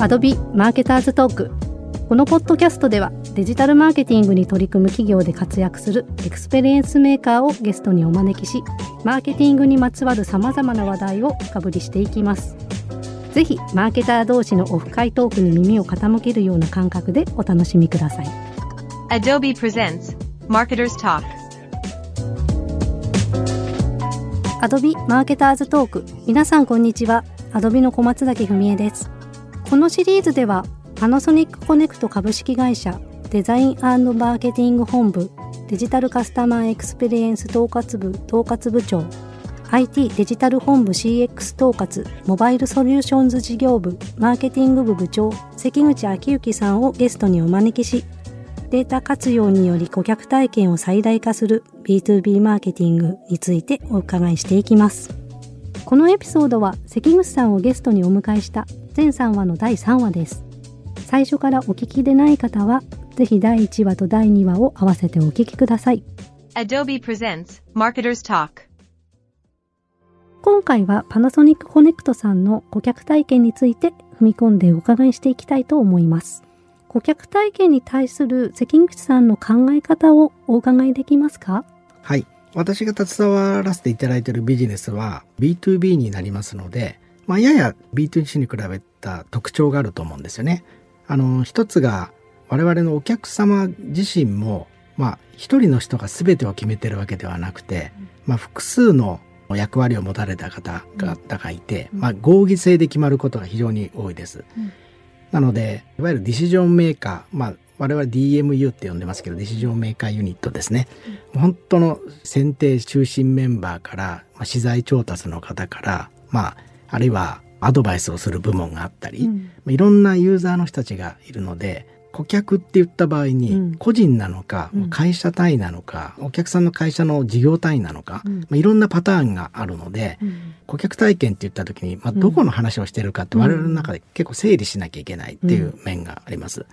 Adobe マーケターズトークこのポッドキャストではデジタルマーケティングに取り組む企業で活躍するエクスペリエンスメーカーをゲストにお招きしマーケティングにまつわるさまざまな話題を深掘りしていきます。ぜひマーケター同士のオフ会トークに耳を傾けるような感覚でお楽しみください。Adobe presents Marketer's Talk. Adobe マーケターズトーク皆さんこんにちは。Adobe の小松崎文江ですこのシリーズではパナソニックコネクト株式会社デザインマーケティング本部デジタルカスタマーエクスペリエンス統括部統括部長 IT デジタル本部 CX 統括モバイルソリューションズ事業部マーケティング部部長関口昭如さんをゲストにお招きしデータ活用により顧客体験を最大化する B2B マーケティングについてお伺いしていきます。このエピソードは関口さんをゲストにお迎えした全3話の第3話です最初からお聞きでない方はぜひ第1話と第2話を合わせてお聞きください Adobe presents Marketers Talk. 今回はパナソニックコネクトさんの顧客体験について踏み込んでお伺いしていきたいと思います顧客体験に対する関口さんの考え方をお伺いできますか？はい。私が携わらせていただいているビジネスは B2B になりますので、まあ、やや B2C に比べた特徴があると思うんですよね。あの、一つが我々のお客様自身も、まあ、一人の人が全てを決めてるわけではなくて、まあ、複数の役割を持たれた方々がいて、まあ、合議制で決まることが非常に多いです。なので、いわゆるディシジョンメーカー、まあ、我々 DMU って呼んでますけど、ディシジョンメーカーユニットですね。本当の選定中心メンバーから、まあ、資材調達の方から、まあ、あるいはアドバイスをする部門があったり、うん。まあいろんなユーザーの人たちがいるので、顧客って言った場合うん。に、個人なのか、うん。会社単位なのか、お客さんの会社の事業単位なのか、うん。まあ、いろんなパターンがあるので、うん。顧客体験って言った時に、まあ、うん。どこの話をしてるかってうん我々の中で結構整理しなきゃいけないっていう面があります。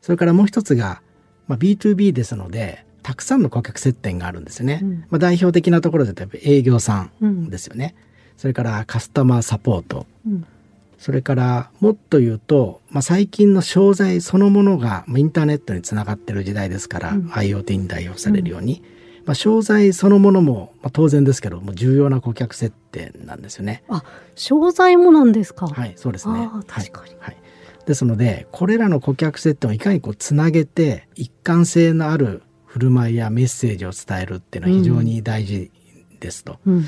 それからもう一つが、まあ、B2B ですので、たくさんの顧客接点があるんですよね。うん。まあ、代表的なところで営業さうんんですよね。それからカスタマーサポート。うんそれからもっと言うと、まあ、最近の商材そのものがまあインターネットにつながってる時代ですから、うん IoT に代表されるように、まあ、商材そのものも、まあ、当然ですけども重要な顧客接点なんですよね。あ商材もなんですか？はい、そうですね。確かにはい。はいですので、これらの顧客接点をいかにこうつなげて、一貫性のある振る舞いやメッセージを伝えるっていうのは非常に大事ですと。うん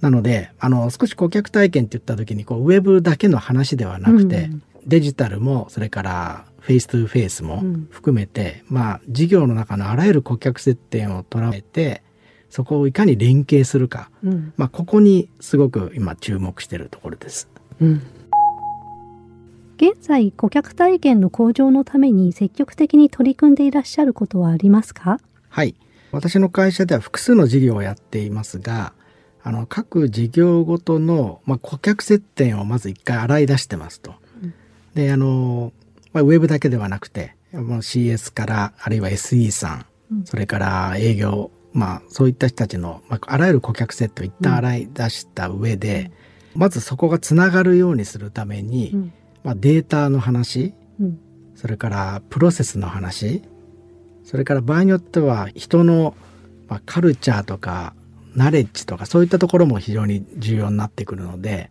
なので、あの、少し顧客体験って言った時に、こう、ウェブだけの話ではなくて、うんデジタルも、それから、 face to face もうん含めて、まあ、事業の中のあらゆる顧客接点を捉えて、そこをいかに連携するか。うんまあ、ここにすごく今注目しているところです。うん現在顧客体験の向上のために積極的に取り組んでいらっしゃることはありますか？はい。私の会社では複数の事業をやっていますが、あの、各事業ごとの、まあ、顧客接点をまず一回洗い出してますと。で、あの、まあ、ウェブだけではなくて、もう CS から、あるいは SE さん、うん。それから営業、まあ、そういった人たちの、まあ、あらゆる顧客接点を一旦洗い出した上で、まずそこがつながるようにするために、うん。まあ、データの話、うん。それからプロセスの話、それから場合によっては人の、まあ、カルチャーとかナレッジとかそういったところも非常に重要になってくるので、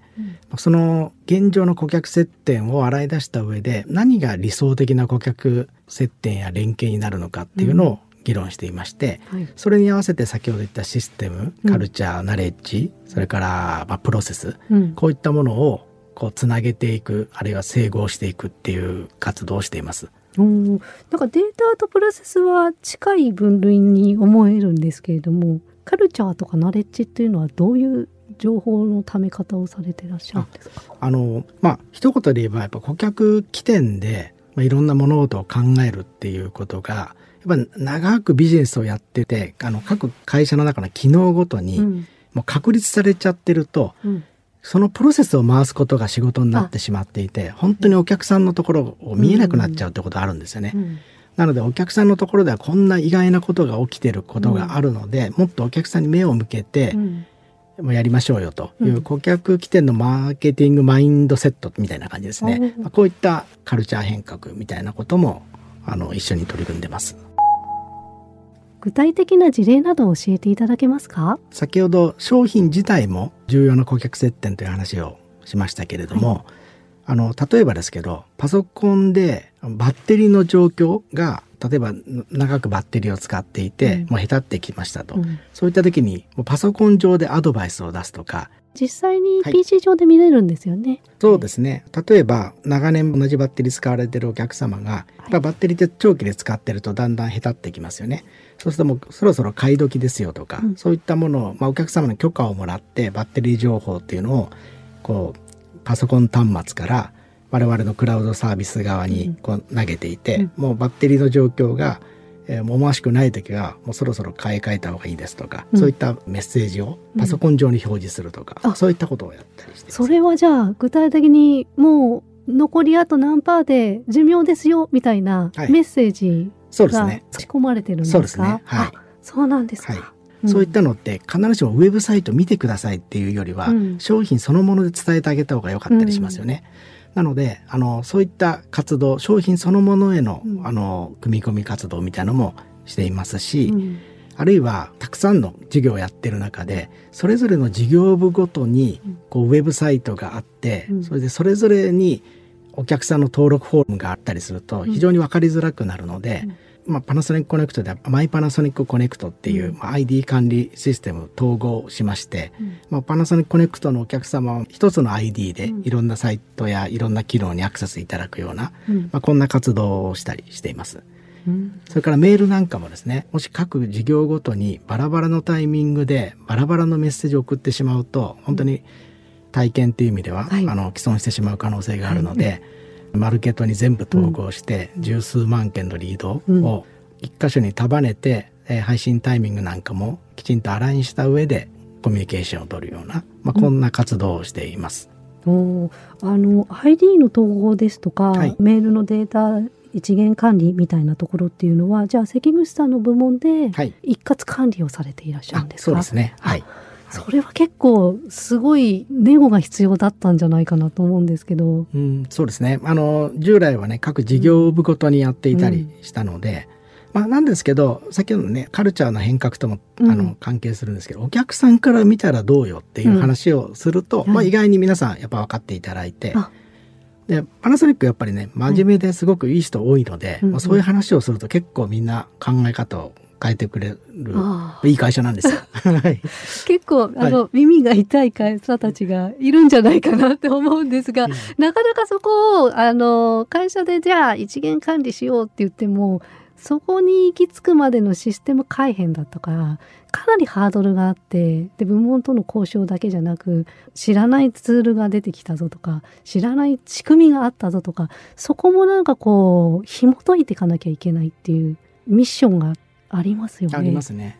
その現状の顧客接点を洗い出した上で何が理想的な顧客接点や連携になるのかっていうのを議論していまして、はい。それに合わせて先ほど言ったシステムうん。カルチャー、ナレッジそれから、まあ、プロセスうん。こういったものをこうつなげていくあるいは整合していくっていう活動をしています。おー。なんかデータとプロセスは近い分類に思えるんですけれどもカルチャーとかナレッジっていうのはどういう情報のため方をされてらっしゃるんですか？あのまあ一言で言えばやっぱ顧客起点で、まあ、いろんな物事を考えるっていうことがやっぱ長くビジネスをやっててあの各会社の中の機能ごとに、うん。もう確立されちゃってるとうん。そのプロセスを回すことが仕事になってしまっていて本当にお客さんのところを見えなくなっちゃうってことあるんですよね。うんなのでお客さんのところではこんな意外なことが起きてることがあるので、もっとお客さんに目を向けて、うん。もうやりましょうよといううん。顧客起点のマーケティングマインドセットみたいな感じですね。うんまあこういったカルチャー変革みたいなこともあの一緒に取り組んでます。具体的な事例などを教えていただけますか？先ほど商品自体も重要な顧客接点という話をしましたけれども、あの例えばですけどパソコンでバッテリーの状況が例えば長くバッテリーを使っていて、うん。もう下手ってきましたと、うん。そういった時にもうパソコン上でアドバイスを出すとか。実際にはい。PC 上で見れるんですよね。そうですね。例えば長年同じバッテリー使われてるお客様が、やっぱバッテリーって長期で使ってるとだんだん下手ってきますよね。そうするともうそろそろ買い時ですよとか、うん。そういったものを、まあ、お客様の許可をもらってバッテリー情報っていうのをこうパソコン端末から我々のクラウドサービス側にこう投げていて、うん。もうバッテリーの状況が、えー思わしくない時はもうそろそろ買い替えた方がいいですとか、うん。そういったメッセージをパソコン上に表示するとか、あ。そういったことをやったりしてそれはじゃあ具体的にもう残りあと何パーで寿命ですよみたいなはい。メッセージが。仕込まれてるんですか？そうですね。はい。あそうなんですか。はい。んそういったのって必ずしもウェブサイト見てくださいっていうよりは、うん。商品そのもので伝えてあげた方が良かったりしますよね。なのであのそういった活動商品そのものへの,、うん。あの組み込み活動みたいなのもしていますし、うん。あるいはたくさんの事業をやってる中でそれぞれの事業部ごとにうん。こうウェブサイトがあって、うん。それでそれぞれにお客さんの登録フォームがあったりすると非常に分かりづらくなるので、まあ、パナソニックコネクトではマイパナソニックコネクトっていう、うん。まあ、ID 管理システムを統合しまして、うん。まあ、パナソニックコネクトのお客様は一つの ID でうん。いろんなサイトやいろんな機能にアクセスいただくような、うん。まあ、こんな活動をしたりしています。うん。それからメールなんかもですね、もし各事業ごとにバラバラのタイミングでバラバラのメッセージを送ってしまうと、本当に体験っていう意味では、はい。あの毀損してしまう可能性があるので、マルケットに全部統合して、十数万件のリードうんを一箇所に束ねて、えー配信タイミングなんかもきちんとアラインした上でコミュニケーションを取るような、まあ、こんな活動をしています。おーあの ID の統合ですとか、はいメールのデータ一元管理みたいなところっていうのはじゃあ関口さんの部門ではい。一括管理をされていらっしゃるあんですか？そうですね。はい。それは結構すごいネゴが必要だったんじゃないかなと思うんですけど。うん、そうですね。あの、従来はね、各事業部ごとにやっていたりしたので、まあ、なんですけど、先ほどのね、カルチャーの変革とも、うん。あの、関係するんですけど、お客さんから見たらどうよっていう話をすると、まあ、意外に皆さんやっぱ分かっていただいてあ、で、パナソニックやっぱりね、真面目ですごくいい人多いので、うん。まあ、そういう話をすると結構みんな考え方を変えてくれる、いい会社なんですよ。はい。結構あの、耳が痛い会社たちがいるんじゃないかなって思うんですが、うんなかなかそこをあの会社でじゃあ一元管理しようって言ってもそこに行き着くまでのシステム改変だとかかなりハードルがあってで部門との交渉だけじゃなく知らないツールが出てきたぞとか知らない仕組みがあったぞとかそこもなんかこう紐解いていかなきゃいけないっていうミッションがありますよね。ありますね。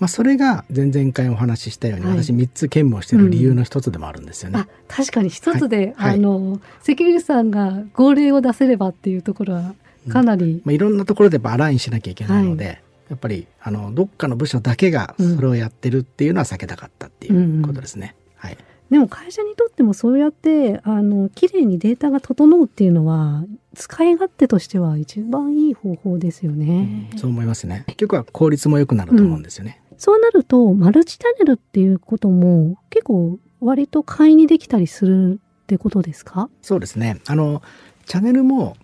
まあ、それが前々回お話ししたように、はい。私3つ兼務をしている理由の一つでもあるんですよね。あ確かに。一つで、はい。はい。あの関口さんが号令を出せればっていうところはかなり、まあ、いろんなところでアラインしなきゃいけないので、やっぱりあのどっかの部署だけがそれをやってるっていうのは避けたかったっていうことですね。はい、でも会社にとってもそうやってあの綺麗にデータが整うっていうのは使い勝手としては一番いい方法ですよね。そう思いますね。結局は効率も良くなると思うんですよね。そうなるとマルチチャンネルっていうことも結構割と簡易にできたりするってことですか？そうですね。あのチャンネルも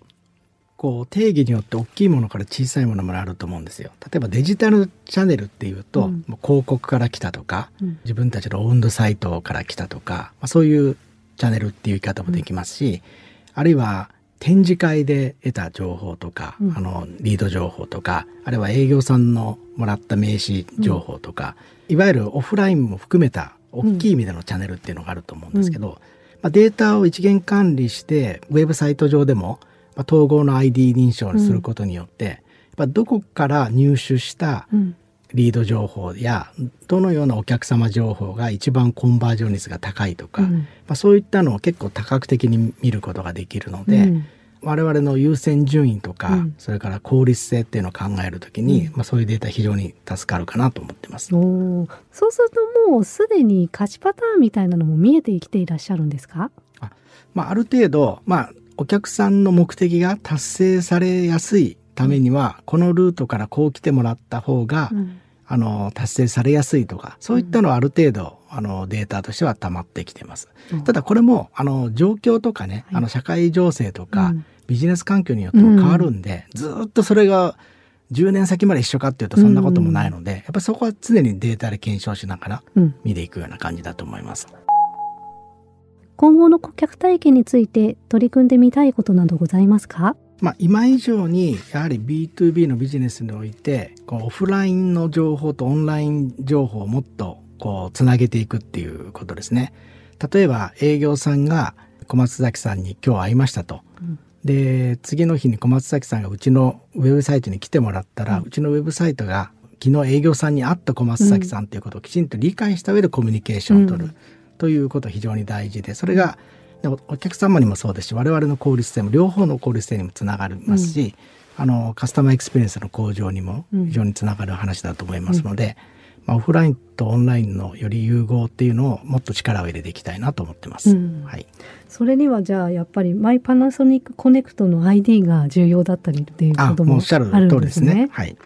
こう定義によって大きいものから小さいものまであると思うんですよ。例えばデジタルチャンネルっていうと、うん。もう広告から来たとか、うん。自分たちのオウンドサイトから来たとか、まあ、そういうチャンネルっていう言い方もできますし、あるいは展示会で得た情報とか、うん。あのリード情報とかあるいは営業さんのもらった名刺情報とか、いわゆるオフラインも含めた大きい意味でのチャンネルっていうのがあると思うんですけど、まあ、データを一元管理してウェブサイト上でも、まあ、統合の ID 認証にすることによって、やっぱどこから入手したうん。リード情報やどのようなお客様情報が一番コンバージョン率が高いとか、うん。まあ、そういったのを結構多角的に見ることができるので、うん。我々の優先順位とか、うん。それから効率性っていうのを考えるときに、うん。まあ、そういうデータ非常に助かるかなと思ってます。そうするともうすでに勝ちパターンみたいなのも見えてきていらっしゃるんですか？まあ、ある程度、まあ、お客さんの目的が達成されやすいためには、このルートからこう来てもらった方が、うん。あの、達成されやすいとか、そういったのはある程度、あの、データとしては溜まってきてます。ただこれも、あの、状況とかね、はい。あの、社会情勢とか、うん。ビジネス環境によっても変わるんで、ずーっとそれが10年先まで一緒かっていうとそんなこともないので、やっぱりそこは常にデータで検証しながらうん。見ていくような感じだと思います。今後の顧客体験について取り組んでみたいことなどございますか？まあ、今以上にやはり B2B のビジネスにおいてこうオフラインの情報とオンライン情報をもっとこうつなげていくっていうことですね。例えば営業さんが小松崎さんに今日会いましたと。うん。で次の日に小松崎さんがうちのウェブサイトに来てもらったら、うちのウェブサイトが昨日営業さんに会った小松崎さんということをきちんと理解した上でコミュニケーションを取る、うんということが非常に大事でそれがでおお客様にもそうですし我々の効率性も両方の効率性にもつながりますし、あのカスタマーエクスペリエンスの向上にも非常につながる話だと思いますので、まあ、オフラインとオンラインのより融合っていうのをもっと力を入れていきたいなと思ってます。うんはいそれにはじゃあやっぱりマイパナソニックコネクトの ID が重要だったりっていうあこともあるんですねですね。。はい。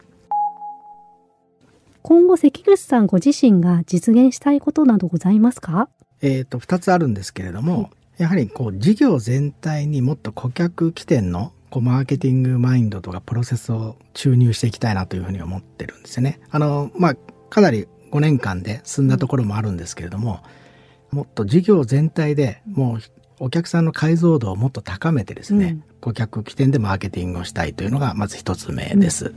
今後関口さんご自身が実現したいことなどございますか？えっ、と、二つあるんですけれども、やはりこう、事業全体にもっと顧客起点のこうマーケティングマインドとかプロセスを注入していきたいなというふうに思ってるんですよね。あの、まあ、かなり5年間で進んだところもあるんですけれども、もっと事業全体でもうお客さんの解像度をもっと高めてですね、うん顧客起点でマーケティングをしたいというのがまず一つ目です。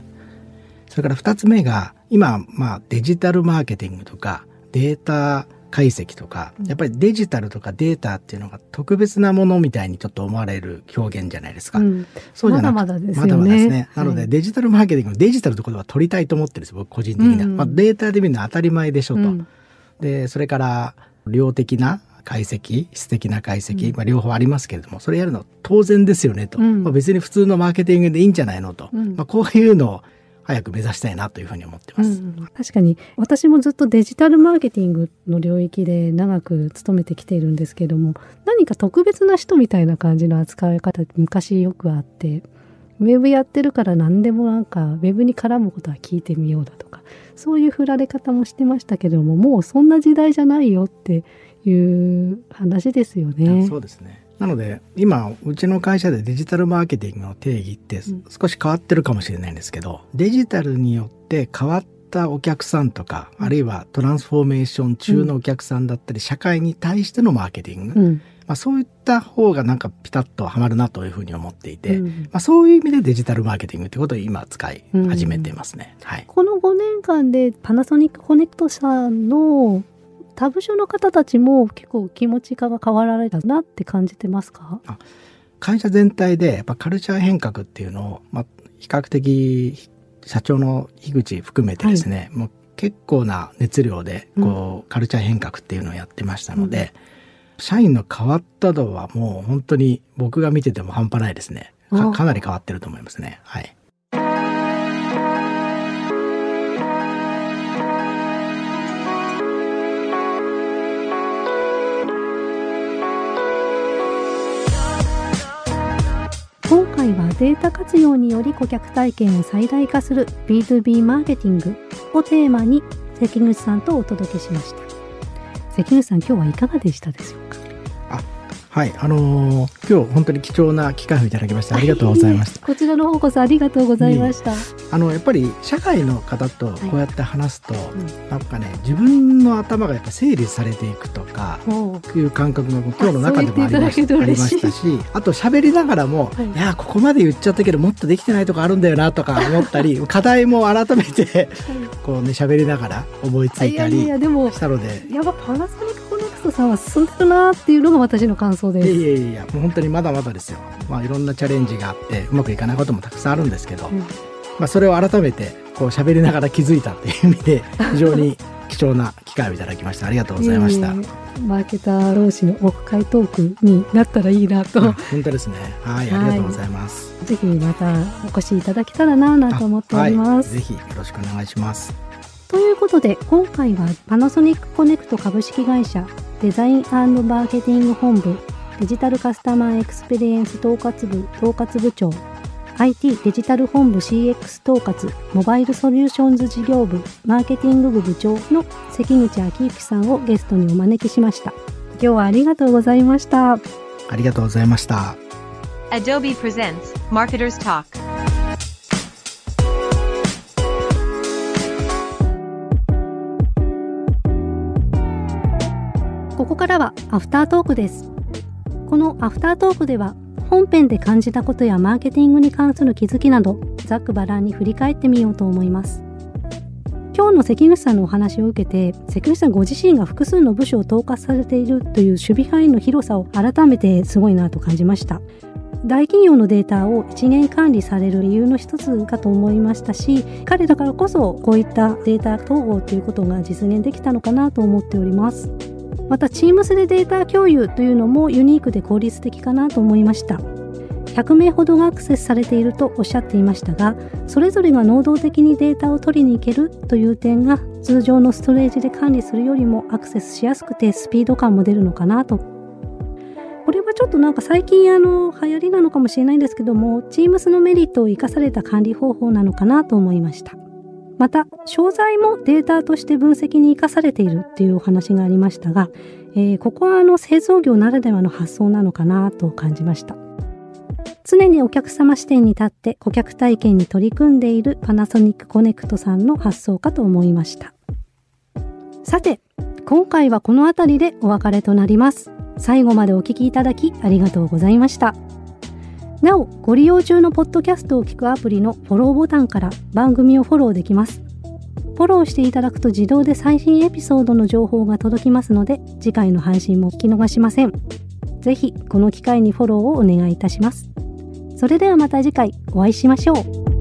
それから二つ目が、今、まあ、デジタルマーケティングとか、データ解析とか、やっぱりデジタルとかデータっていうのが特別なものみたいにちょっと思われる表現じゃないですか。うんそうじゃなくまだまだですよねまだまだですね。なので、はいデジタルマーケティング、デジタルという言葉を取りたいと思ってるんです、僕個人的には。うんまあ、データで見るのは当たり前でしょと。うんで、それから、量的な解析、質的な解析、まあ、両方ありますけれども、それやるの当然ですよねと。うんまあ、別に普通のマーケティングでいいんじゃないのと。うんまあ、こういうのを早く目指したいなというふうに思ってます。うん確かに私もずっとデジタルマーケティングの領域で長く勤めてきているんですけども何か特別な人みたいな感じの扱い方昔よくあってウェブやってるから何でもなんかウェブに絡むことは聞いてみようだとかそういう振られ方もしてましたけどももうそんな時代じゃないよっていう話ですよね。そうですね。なので今うちの会社でデジタルマーケティングの定義ってうん。少し変わってるかもしれないんですけど、デジタルによって変わったお客さんとか、あるいはトランスフォーメーション中のお客さんだったり、社会に対してのマーケティング、うん。まあ、そういった方がなんかピタッとはまるなというふうに思っていて、うんまあ、そういう意味でデジタルマーケティングということを今使い始めていますね。はい。この5年間でパナソニックコネクトさんの他部署の方たちも結構気持ちが変わられたなって感じてますか？会社全体でやっぱカルチャー変革っていうのを、まあ、比較的社長の樋口含めてですね、もう結構な熱量でこう、カルチャー変革っていうのをやってましたので、社員の変わった度はもう本当に僕が見てても半端ないですね。かなり変わってると思いますね。はい今回はデータ活用により顧客体験を最大化する B2B マーケティングをテーマに関口さんとお届けしました。関口さん今日はいかがでしたでしょうはいあのー今日本当に貴重な機会をいただきましてありがとうございました。こちらの方こそありがとうございました、あのやっぱり社会の方とこうやって話すと、ん。なんかね自分の頭がやっぱ整理されていくとかいう感覚が今日の中でもありましたあしい。ましたしあと喋りながらも、はい。い、やここまで言っちゃったけどもっとできてないとこあるんだよなとか思ったり課題も改めてこうね喋りながら思いついたいやいやいりやでもしたので。やっぱパナソニックコネクトさんは進んでるなっていうのが私の感想です。いやいやいやもう本当にまだまだですよ、まあ、いろんなチャレンジがあってうまくいかないこともたくさんあるんですけど、うん。まあ、それを改めてこう喋りながら気づいたっていう意味で非常に貴貴重な機会をいただきました。ありがとうございました、えー、マーケター同士のオフ会トークになったらいいなと。本当ですね。はいありがとうございます、ぜひまたお越しいただけたらななと思っております、はい、ぜひよろしくお願いしますということで今回はパナソニックコネクト株式会社デザインマーケティング本部デジタルカスタマーエクスペリエンス統括部統括部長 IT デジタル本部 CX 統括モバイルソリューションズ事業部マーケティング部部長の関口昭如さんをゲストにお招きしました。今日はありがとうございました。ありがとうございました。Adobe presents Marketers Talk ここからはアフタートークです。このアフタートークでは本編で感じたことやマーケティングに関する気づきなどざっくばらんに振り返ってみようと思います。今日の関口さんのお話を受けて関口さんご自身が複数の部署を統括されているという守備範囲の広さを改めてすごいなと感じました。大企業のデータを一元管理される理由の一つかと思いましたし彼だからこそこういったデータ統合ということが実現できたのかなと思っております。また Teams でデータ共有というのもユニークで効率的かなと思いました。100名ほどがアクセスされているとおっしゃっていましたがそれぞれが能動的にデータを取りに行けるという点が通常のストレージで管理するよりもアクセスしやすくてスピード感も出るのかなと。これはちょっとなんか最近あの流行りなのかもしれないんですけども Teams のメリットを生かされた管理方法なのかなと思いました。また商材もデータとして分析に生かされているっていうお話がありましたが、えー、ここはあの製造業ならではの発想なのかなと感じました。常にお客様視点に立って顧客体験に取り組んでいるパナソニックコネクトさんの発想かと思いました。さて今回はこの辺りでお別れとなります。最後までお聞きいただきありがとうございました。なお、ご利用中のポッドキャストを聞くアプリのフォローボタンから番組をフォローできます。フォローしていただくと自動で最新エピソードの情報が届きますので、次回の配信も聞き逃しません。ぜひ、この機会にフォローをお願いいたします。それではまた次回お会いしましょう。